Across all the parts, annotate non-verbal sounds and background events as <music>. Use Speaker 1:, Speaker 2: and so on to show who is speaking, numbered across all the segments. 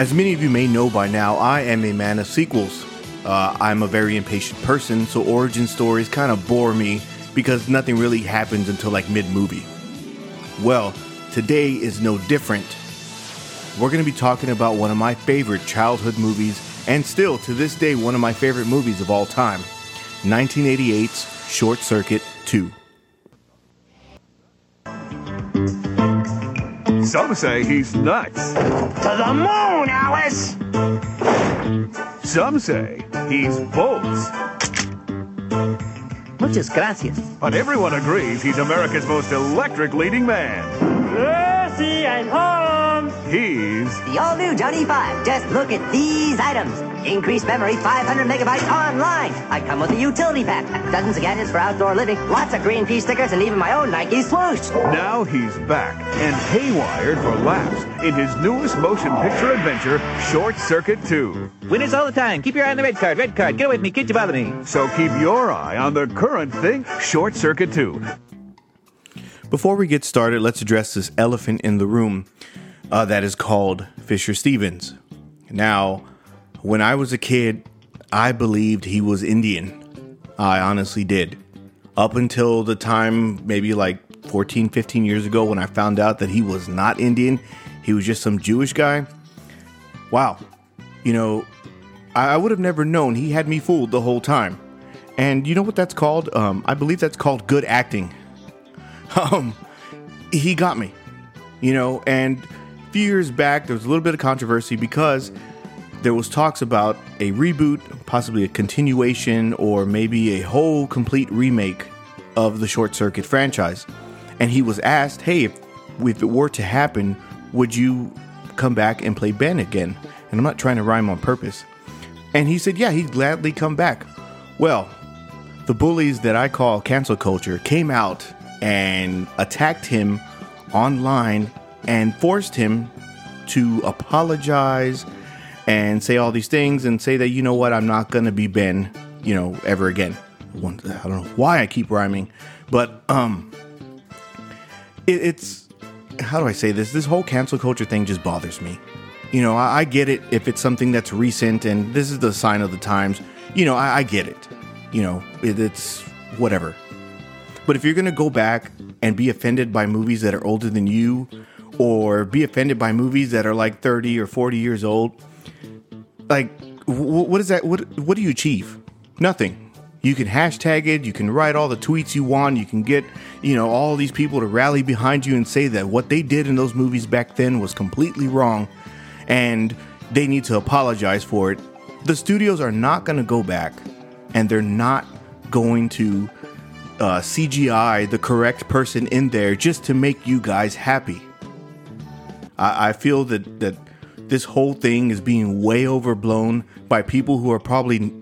Speaker 1: As many of you may know by now, I am a man of sequels. Uh, I'm a very impatient person, so origin stories kind of bore me because nothing really happens until like mid movie. Well, today is no different. We're going to be talking about one of my favorite childhood movies, and still to this day, one of my favorite movies of all time 1988's Short Circuit 2.
Speaker 2: Some say he's nuts.
Speaker 3: To the moon, Alice!
Speaker 2: Some say he's bolts.
Speaker 4: Muchas gracias.
Speaker 2: But everyone agrees he's America's most electric leading man.
Speaker 5: Mercy, I'm home.
Speaker 2: He's
Speaker 4: The all-new Johnny 5. Just look at these items. Increased memory, 500 megabytes online. I come with a utility pack, dozens of gadgets for outdoor living, lots of green pea stickers, and even my own Nike swoosh.
Speaker 2: now he's back and haywired for laughs in his newest motion picture adventure, Short Circuit 2.
Speaker 6: Winners all the time. Keep your eye on the red card. Red card. Get away from me. Kid, you bother me.
Speaker 2: So keep your eye on the current thing, Short Circuit 2.
Speaker 1: Before we get started, let's address this elephant in the room uh, that is called Fisher Stevens. Now, when I was a kid, I believed he was Indian. I honestly did. Up until the time, maybe like 14, 15 years ago, when I found out that he was not Indian, he was just some Jewish guy. Wow. You know, I, would have never known. He had me fooled the whole time. And you know what that's called? Um, I believe that's called good acting <laughs> um, he got me, you know. And a few years back, there was a little bit of controversy because there was talks about a reboot, possibly a continuation, or maybe a whole complete remake of the Short Circuit franchise. And he was asked, "Hey, if, if it were to happen, would you come back and play Ben again?" And I'm not trying to rhyme on purpose. And he said, "Yeah, he'd gladly come back." Well, the bullies that I call cancel culture came out and attacked him online and forced him to apologize and say all these things and say that you know what I'm not gonna be Ben, you know, ever again. I don't know why I keep rhyming, but um, it, it's how do I say this? This whole cancel culture thing just bothers me. You know, I, I get it if it's something that's recent and this is the sign of the times. You know, I, I get it. You know, it, it's whatever. But if you're gonna go back and be offended by movies that are older than you, or be offended by movies that are like 30 or 40 years old, like what is that? What what do you achieve? Nothing. You can hashtag it. You can write all the tweets you want. You can get you know all these people to rally behind you and say that what they did in those movies back then was completely wrong, and they need to apologize for it. The studios are not going to go back, and they're not going to uh, CGI the correct person in there just to make you guys happy. I, I feel that that this whole thing is being way overblown by people who are probably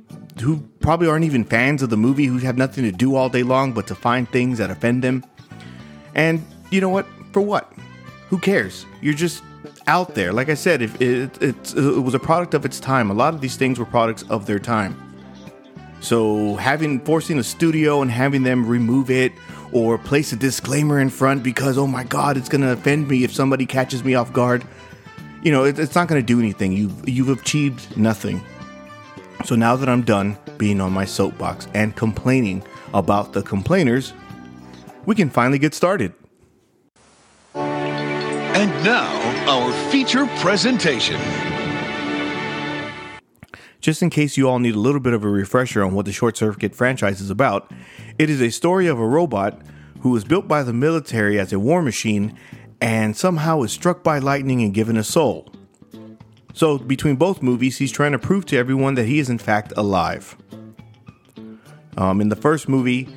Speaker 1: who probably aren't even fans of the movie, who have nothing to do all day long but to find things that offend them. And you know what? For what? Who cares? You're just out there. Like I said, if it, it, it was a product of its time, a lot of these things were products of their time. So having forcing a studio and having them remove it or place a disclaimer in front because oh my god, it's going to offend me if somebody catches me off guard. You know, it, it's not going to do anything. You've you've achieved nothing. So now that I'm done being on my soapbox and complaining about the complainers, we can finally get started.
Speaker 7: And now, our feature presentation.
Speaker 1: Just in case you all need a little bit of a refresher on what the Short Circuit franchise is about, it is a story of a robot who was built by the military as a war machine and somehow is struck by lightning and given a soul. So, between both movies, he's trying to prove to everyone that he is in fact alive. Um, in the first movie,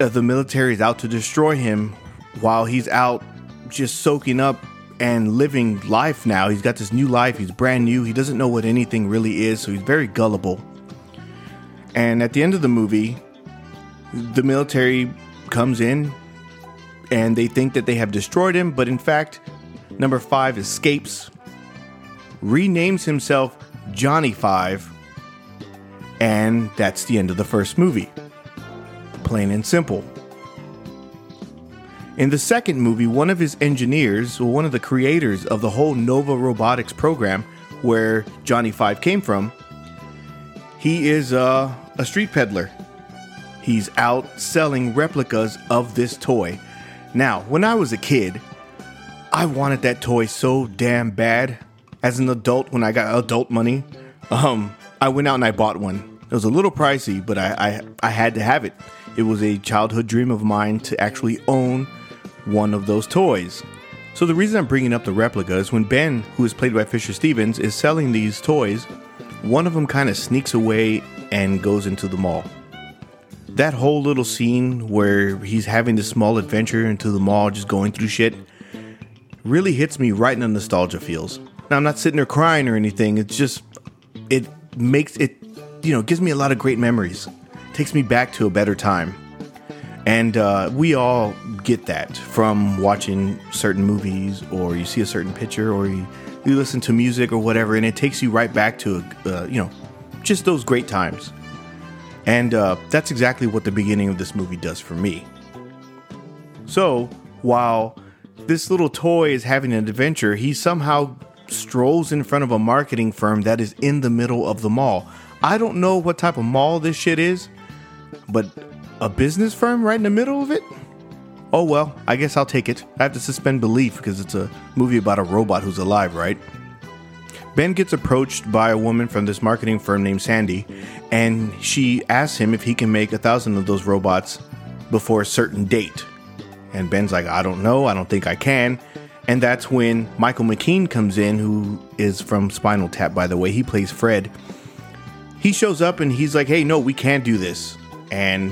Speaker 1: uh, the military is out to destroy him while he's out just soaking up and living life now. He's got this new life, he's brand new, he doesn't know what anything really is, so he's very gullible. And at the end of the movie, the military comes in and they think that they have destroyed him, but in fact, number five escapes, renames himself Johnny Five, and that's the end of the first movie. Plain and simple. In the second movie, one of his engineers, or one of the creators of the whole Nova Robotics program, where Johnny Five came from, he is uh, a street peddler. He's out selling replicas of this toy. Now, when I was a kid, I wanted that toy so damn bad. As an adult, when I got adult money, um, I went out and I bought one. It was a little pricey, but I, I, I had to have it. It was a childhood dream of mine to actually own one of those toys. So the reason I'm bringing up the replica is when Ben, who is played by Fisher Stevens, is selling these toys, one of them kind of sneaks away and goes into the mall. That whole little scene where he's having this small adventure into the mall, just going through shit, really hits me right in the nostalgia feels. Now I'm not sitting there crying or anything. It's just it makes it you know gives me a lot of great memories. Takes me back to a better time. And uh, we all get that from watching certain movies, or you see a certain picture, or you, you listen to music or whatever, and it takes you right back to, uh, you know, just those great times. And uh, that's exactly what the beginning of this movie does for me. So, while this little toy is having an adventure, he somehow strolls in front of a marketing firm that is in the middle of the mall. I don't know what type of mall this shit is, but a business firm right in the middle of it? Oh well, I guess I'll take it. I have to suspend belief because it's a movie about a robot who's alive, right? Ben gets approached by a woman from this marketing firm named Sandy, and she asks him if he can make a thousand of those robots before a certain date. And Ben's like, I don't know, I don't think I can. And that's when Michael McKean comes in, who is from Spinal Tap, by the way. He plays Fred. He shows up and he's like, hey, no, we can't do this. And,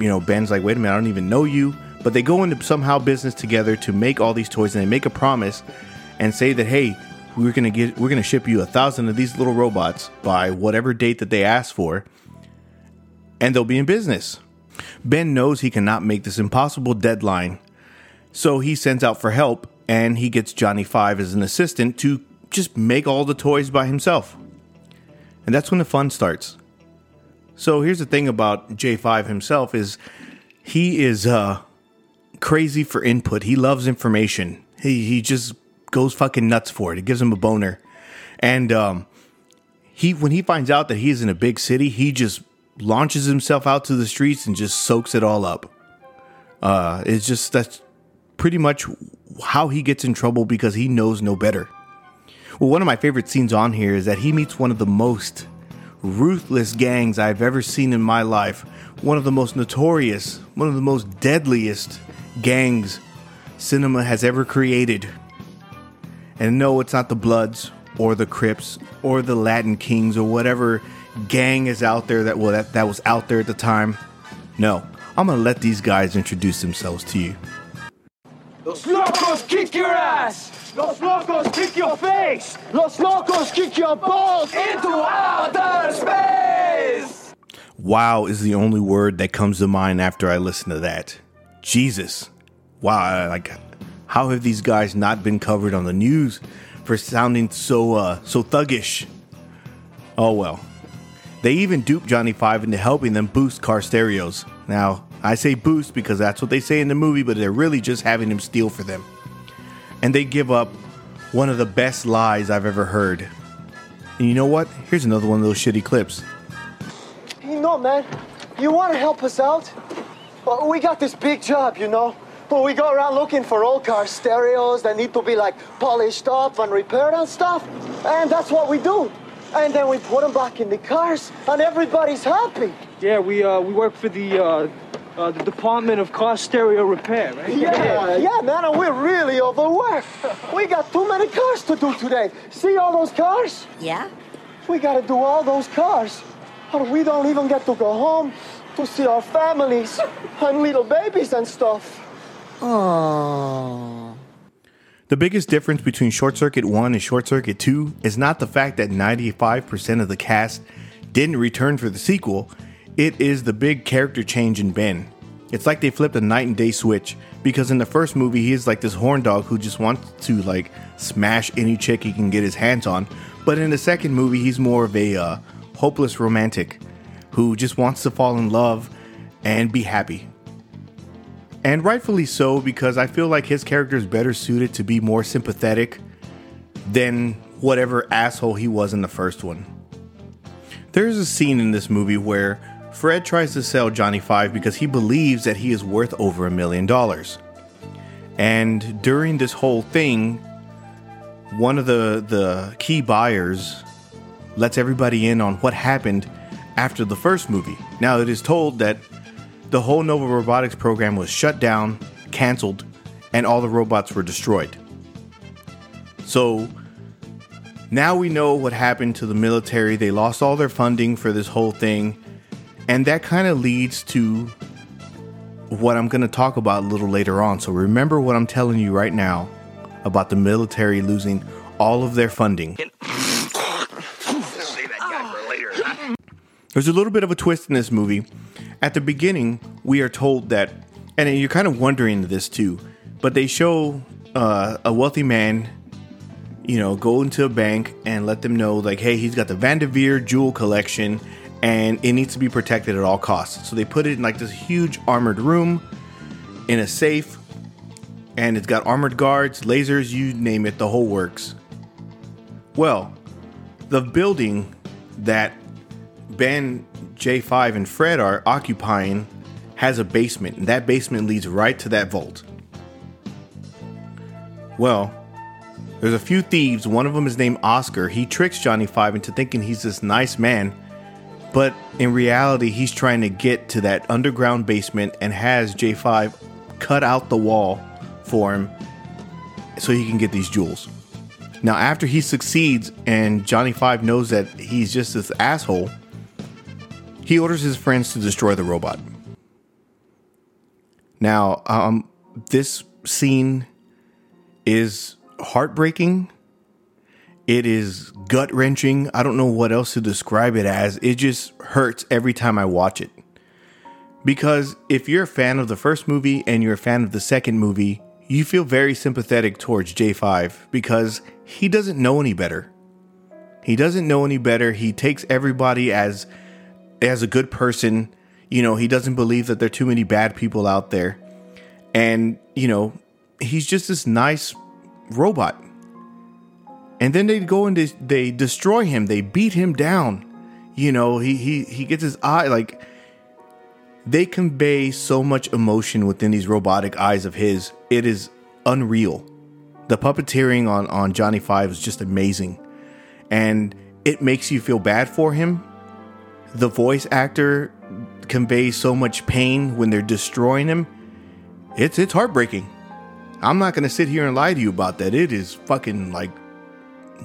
Speaker 1: you know, Ben's like, wait a minute, I don't even know you. But they go into somehow business together to make all these toys and they make a promise and say that, hey, we're gonna get we're gonna ship you a thousand of these little robots by whatever date that they ask for, and they'll be in business. Ben knows he cannot make this impossible deadline, so he sends out for help and he gets Johnny Five as an assistant to just make all the toys by himself. And that's when the fun starts. So here's the thing about J5 himself is he is uh crazy for input. He loves information. He he just goes fucking nuts for it. It gives him a boner. And um he when he finds out that he's in a big city, he just launches himself out to the streets and just soaks it all up. Uh it's just that's pretty much how he gets in trouble because he knows no better. Well, one of my favorite scenes on here is that he meets one of the most ruthless gangs I've ever seen in my life. One of the most notorious, one of the most deadliest gangs cinema has ever created. And no, it's not the Bloods or the Crips or the Latin Kings or whatever gang is out there that well that, that was out there at the time. No, I'm gonna let these guys introduce themselves to you.
Speaker 3: Los locos kick your ass! Los locos kick your face! Los locos kick your balls into outer space!
Speaker 1: Wow is the only word that comes to mind after I listen to that. Jesus. Wow, like how have these guys not been covered on the news for sounding so uh so thuggish? Oh well. They even dupe Johnny Five into helping them boost car stereos. Now, I say boost because that's what they say in the movie, but they're really just having him steal for them. And they give up one of the best lies I've ever heard. And you know what? Here's another one of those shitty clips.
Speaker 8: You know, man, you want to help us out? We got this big job, you know. Well, we go around looking for old car stereos that need to be like polished up and repaired and stuff. And that's what we do. And then we put them back in the cars, and everybody's happy.
Speaker 5: Yeah, we uh, we work for the uh, uh, the Department of Car Stereo Repair, right?
Speaker 8: Yeah, yeah, man, and we're really overworked. We got too many cars to do today. See all those cars?
Speaker 9: Yeah?
Speaker 8: We gotta do all those cars. Or we don't even get to go home to see our families and little babies and stuff.
Speaker 1: The biggest difference between Short Circuit 1 and Short Circuit 2 is not the fact that 95% of the cast didn't return for the sequel, it is the big character change in Ben. It's like they flipped a night and day switch because in the first movie he is like this horn dog who just wants to like smash any chick he can get his hands on, but in the second movie he's more of a uh, hopeless romantic who just wants to fall in love and be happy. And rightfully so, because I feel like his character is better suited to be more sympathetic than whatever asshole he was in the first one. There's a scene in this movie where Fred tries to sell Johnny Five because he believes that he is worth over a million dollars. And during this whole thing, one of the, the key buyers lets everybody in on what happened after the first movie. Now, it is told that the whole Nova Robotics program was shut down, canceled, and all the robots were destroyed. So now we know what happened to the military. They lost all their funding for this whole thing. And that kind of leads to what I'm going to talk about a little later on. So remember what I'm telling you right now about the military losing all of their funding. There's a little bit of a twist in this movie. At the beginning, we are told that, and you're kind of wondering this too, but they show uh, a wealthy man, you know, go into a bank and let them know, like, hey, he's got the Vanderveer jewel collection and it needs to be protected at all costs. So they put it in like this huge armored room in a safe, and it's got armored guards, lasers, you name it, the whole works. Well, the building that Ben, J5, and Fred are occupying has a basement, and that basement leads right to that vault. Well, there's a few thieves. One of them is named Oscar. He tricks Johnny Five into thinking he's this nice man, but in reality, he's trying to get to that underground basement and has J5 cut out the wall for him so he can get these jewels. Now, after he succeeds and Johnny Five knows that he's just this asshole, he orders his friends to destroy the robot. Now, um, this scene is heartbreaking. It is gut wrenching. I don't know what else to describe it as. It just hurts every time I watch it. Because if you're a fan of the first movie and you're a fan of the second movie, you feel very sympathetic towards J5 because he doesn't know any better. He doesn't know any better. He takes everybody as as a good person. You know, he doesn't believe that there are too many bad people out there. And, you know, he's just this nice robot. And then they go and they, they destroy him. They beat him down. You know, he he he gets his eye like they convey so much emotion within these robotic eyes of his. It is unreal. The puppeteering on on Johnny Five is just amazing. And it makes you feel bad for him. The voice actor conveys so much pain when they're destroying him. It's it's heartbreaking. I'm not gonna sit here and lie to you about that. It is fucking like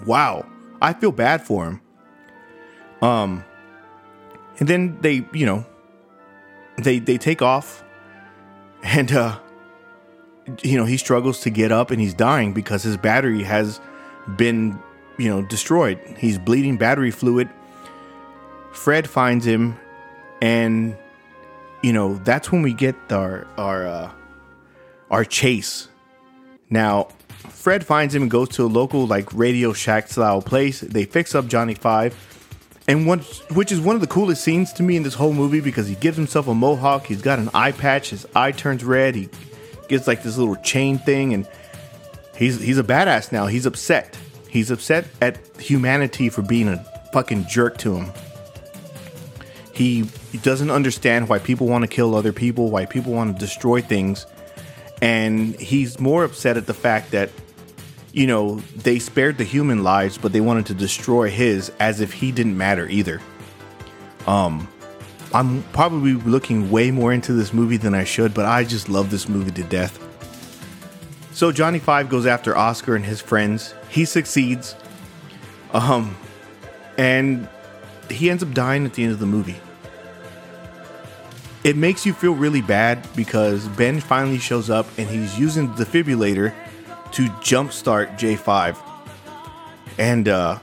Speaker 1: wow. I feel bad for him. Um and then they, you know, they they take off <laughs> and uh you know, he struggles to get up and he's dying because his battery has been, you know, destroyed. He's bleeding battery fluid. Fred finds him and you know, that's when we get our our uh our chase. Now, Fred finds him and goes to a local like Radio Shack style place. They fix up Johnny Five, and one which is one of the coolest scenes to me in this whole movie because he gives himself a mohawk. He's got an eye patch. His eye turns red. He gets like this little chain thing, and he's he's a badass now. He's upset. He's upset at humanity for being a fucking jerk to him. He, doesn't understand why people want to kill other people, why people want to destroy things, and he's more upset at the fact that you know, they spared the human lives, but they wanted to destroy his as if he didn't matter either. Um, I'm probably looking way more into this movie than I should, but I just love this movie to death. So Johnny Five goes after Oscar and his friends. He succeeds. Um, and he ends up dying at the end of the movie. It makes you feel really bad because Ben finally shows up and he's using the defibrillator to jumpstart J5. And, uh,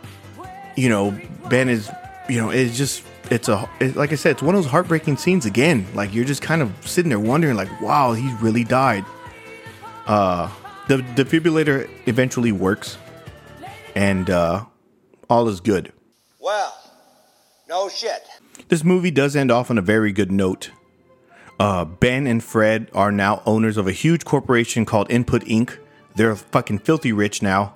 Speaker 1: you know, Ben is, you know, it's just, it's a, it, like I said, it's one of those heartbreaking scenes again. Like you're just kind of sitting there wondering, like, wow, he really died. Uh, the defibrillator eventually works and, uh, all is good.
Speaker 9: Well, no shit.
Speaker 1: This movie does end off on a very good note. Uh, ben and Fred are now owners of a huge corporation called Input Inc. They're fucking filthy rich now.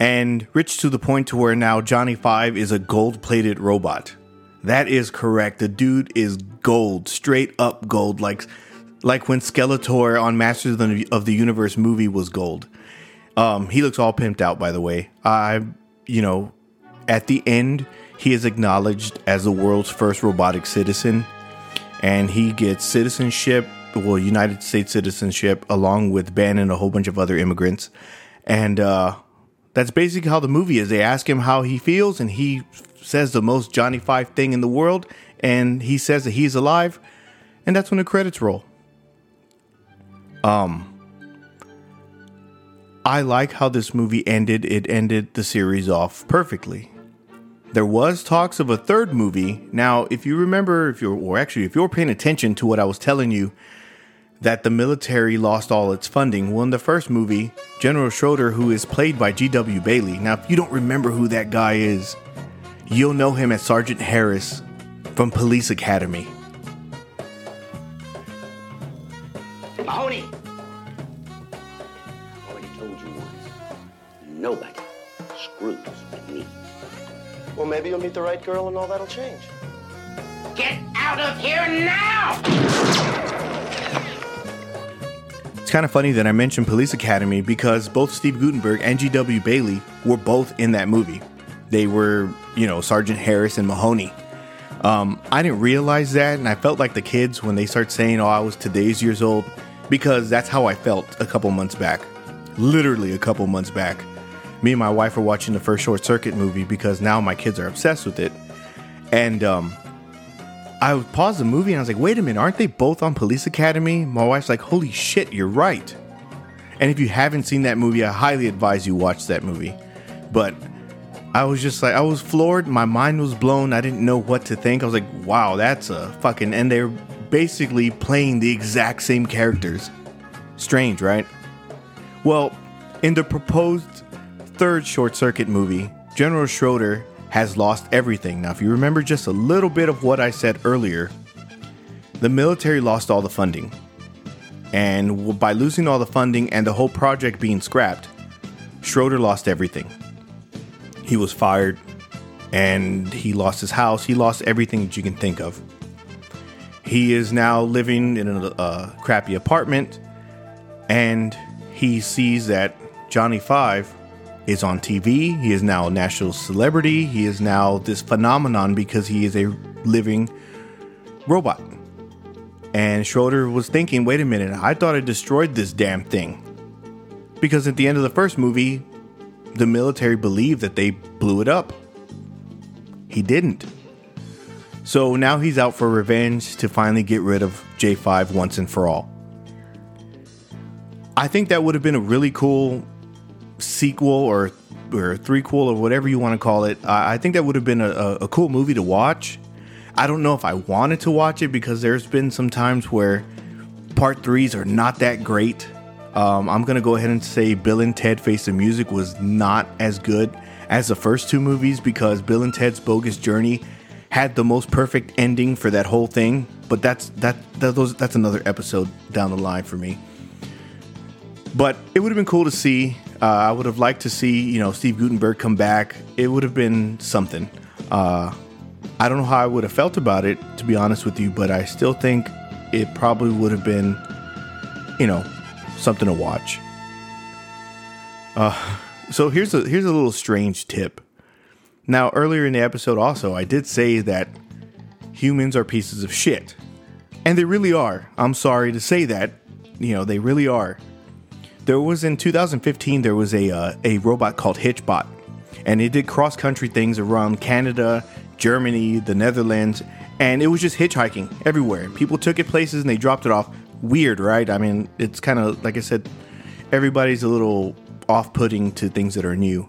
Speaker 1: and rich to the point to where now Johnny Five is a gold-plated robot. That is correct. The dude is gold, straight up gold, like like when Skeletor on Masters of the, of the Universe movie was gold. Um, he looks all pimped out, by the way. I, you know, at the end, he is acknowledged as the world's first robotic citizen, and he gets citizenship, well, United States citizenship, along with Ben and a whole bunch of other immigrants. And uh, that's basically how the movie is. They ask him how he feels, and he says the most Johnny Five thing in the world, and he says that he's alive, and that's when the credits roll. Um, I like how this movie ended. It ended the series off perfectly. There was talks of a third movie. Now, if you remember, if you're, or actually, if you're paying attention to what I was telling you, that the military lost all its funding. Well, in the first movie, General Skroeder, who is played by G.W. Bailey. Now, if you don't remember who that guy is, you'll know him as Sergeant Harris from Police Academy.
Speaker 8: Meet the right girl and all that'll change.
Speaker 10: Get out of here now!
Speaker 1: It's kind of funny that I mentioned Police Academy because both Steve Guttenberg and G.W. Bailey were both in that movie. They were, you know, Sergeant Harris and Mahoney. Um, I didn't realize that, and I felt like the kids when they start saying, "Oh, I was today's years old," because that's how I felt a couple months back. Literally a couple months back. Me and my wife were watching the first Short Circuit movie because now my kids are obsessed with it, and um, I paused the movie and I was like, "Wait a minute, aren't they both on Police Academy?" My wife's like, "Holy shit, you're right." And if you haven't seen that movie, I highly advise you watch that movie. But I was just like, I was floored. My mind was blown. I didn't know what to think. I was like, wow, that's a fucking. And they're basically playing the exact same characters. Strange, right? Well, in the proposed third short circuit movie, General Skroeder has lost everything. Now, if you remember just a little bit of what I said earlier, the military lost all the funding. And by losing all the funding and the whole project being scrapped, Skroeder lost everything he was fired and he lost his house. He lost everything that you can think of. He is now living in a, a crappy apartment and he sees that Johnny Five is on TV. He is now a national celebrity. He is now this phenomenon because he is a living robot. And Skroeder was thinking, wait a minute, I thought I destroyed this damn thing. Because at the end of the first movie, the military believed that they blew it up. He didn't. So now he's out for revenge to finally get rid of J5 once and for all. I think that would have been a really cool sequel or or threequel or whatever you want to call it. I, I think that would have been a, a cool movie to watch. I don't know if I wanted to watch it because there's been some times where part threes are not that great. Um, I'm gonna go ahead and say Bill and Ted Face the Music was not as good as the first two movies because Bill and Ted's Bogus Journey had the most perfect ending for that whole thing. But that's that, that those that's another episode down the line for me. But it would have been cool to see. Uh, I would have liked to see you know Steve Guttenberg come back. It would have been something. Uh, I don't know how I would have felt about it to be honest with you, but I still think it probably would have been, you know, something to watch. Uh, so here's a here's a little strange tip. Now, earlier in the episode, also, I did say that humans are pieces of shit, and they really are. I'm sorry to say that. You know, they really are. There was in 2015 there was a uh, a robot called Hitchbot, and it did cross country things around Canada, Germany, the Netherlands, and it was just hitchhiking everywhere. People took it places and they dropped it off. Weird, right? I mean, it's kind of like I said, everybody's a little off putting to things that are new.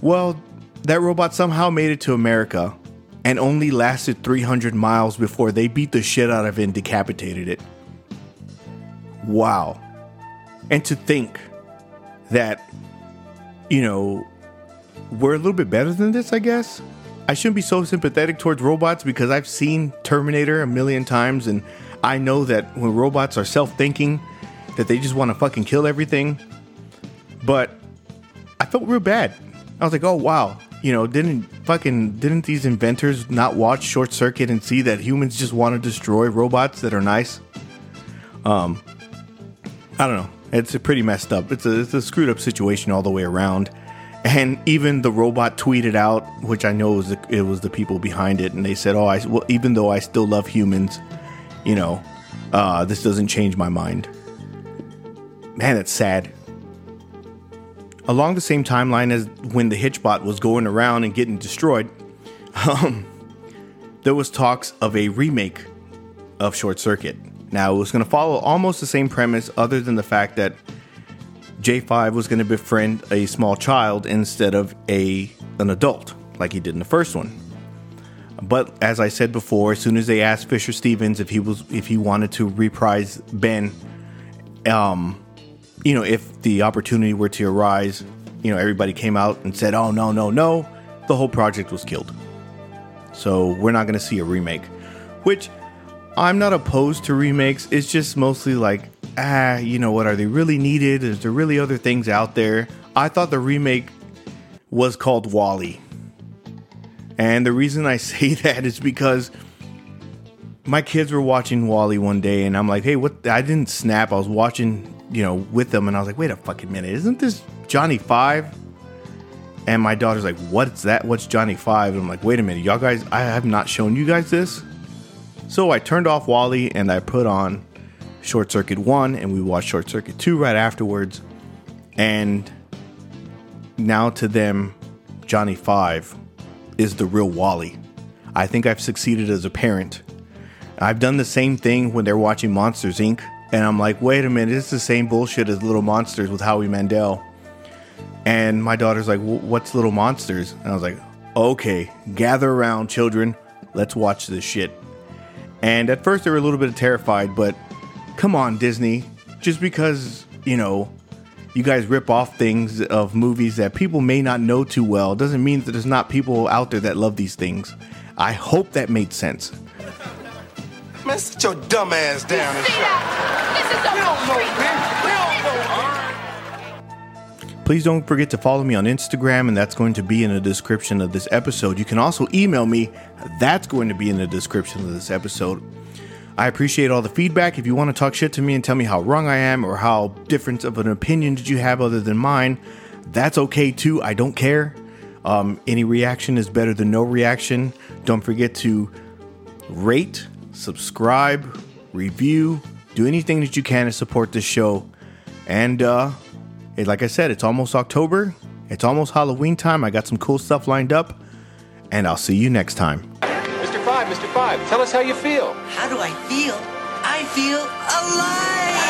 Speaker 1: Well, that robot somehow made it to America and only lasted 300 miles before they beat the shit out of it and decapitated it. Wow. And to think that, you know, we're a little bit better than this, I guess. I shouldn't be so sympathetic towards robots because I've seen Terminator a million times and I know that when robots are self thinking, that they just want to fucking kill everything. But I felt real bad. I was like, oh wow, you know, didn't fucking didn't these inventors not watch Short Circuit and see that humans just want to destroy robots that are nice? Um, I don't know. It's pretty messed up. It's a, it's a screwed up situation all the way around. And even the robot tweeted out, which I know was the, it was the people behind it, and they said, "Oh, I well, even though I still love humans, you know, uh, this doesn't change my mind." Man, that's sad. Along the same timeline as when the Hitchbot was going around and getting destroyed, <laughs> um, there was talks of a remake of Short Circuit. Now it was going to follow almost the same premise, other than the fact that J5 was going to befriend a small child instead of a an adult, like he did in the first one. But as I said before, as soon as they asked Fisher Stevens if he was if he wanted to reprise Ben, um, you know, if the opportunity were to arise, you know, everybody came out and said, "Oh no, no, no," the whole project was killed. So we're not going to see a remake, which I'm not opposed to remakes. It's just mostly like, ah, you know what? Are they really needed? Is there really other things out there? I thought the remake was called WALL-E. And the reason I <laughs> say that is because my kids were watching WALL-E one day and I'm like, hey, what? I didn't snap. I was watching, you know, with them and I was like, wait a fucking minute. Isn't this Johnny Five? And my daughter's like, what's that? What's Johnny Five? And I'm like, wait a minute. Y'all guys, I have not shown you guys this. So I turned off WALL-E and I put on Short Circuit 1 and we watched Short Circuit 2 right afterwards. And now to them, Johnny 5 is the real WALL-E. I think I've succeeded as a parent. I've done the same thing when they're watching Monsters Inc. And I'm like, wait a minute, it's the same bullshit as Little Monsters with Howie Mandel. And my daughter's like, what's Little Monsters? And I was like, okay, gather around, children. Let's watch this shit. And at first they were a little bit terrified, but come on, Disney. Just because, you know, you guys rip off things of movies that people may not know too well doesn't mean that there's not people out there that love these things. I hope that made sense.
Speaker 11: Man, sit your dumb ass down and shut This is a we don't know, man. We don't
Speaker 1: know. Please don't forget to follow me on Instagram, and that's going to be in the description of this episode. You can also email me, that's going to be in the description of this episode. I appreciate all the feedback. If you want to talk shit to me and tell me how wrong I am or how different of an opinion did you have other than mine, that's okay too. I don't care. Um, any reaction is better than no reaction. Don't forget to rate, subscribe, review, do anything that you can to support this show. And uh, like I said, it's almost October. It's almost Halloween time. I got some cool stuff lined up. And I'll see you next time.
Speaker 12: Mr. Five, Mr. Five, tell us how you feel.
Speaker 13: How do I feel? I feel alive!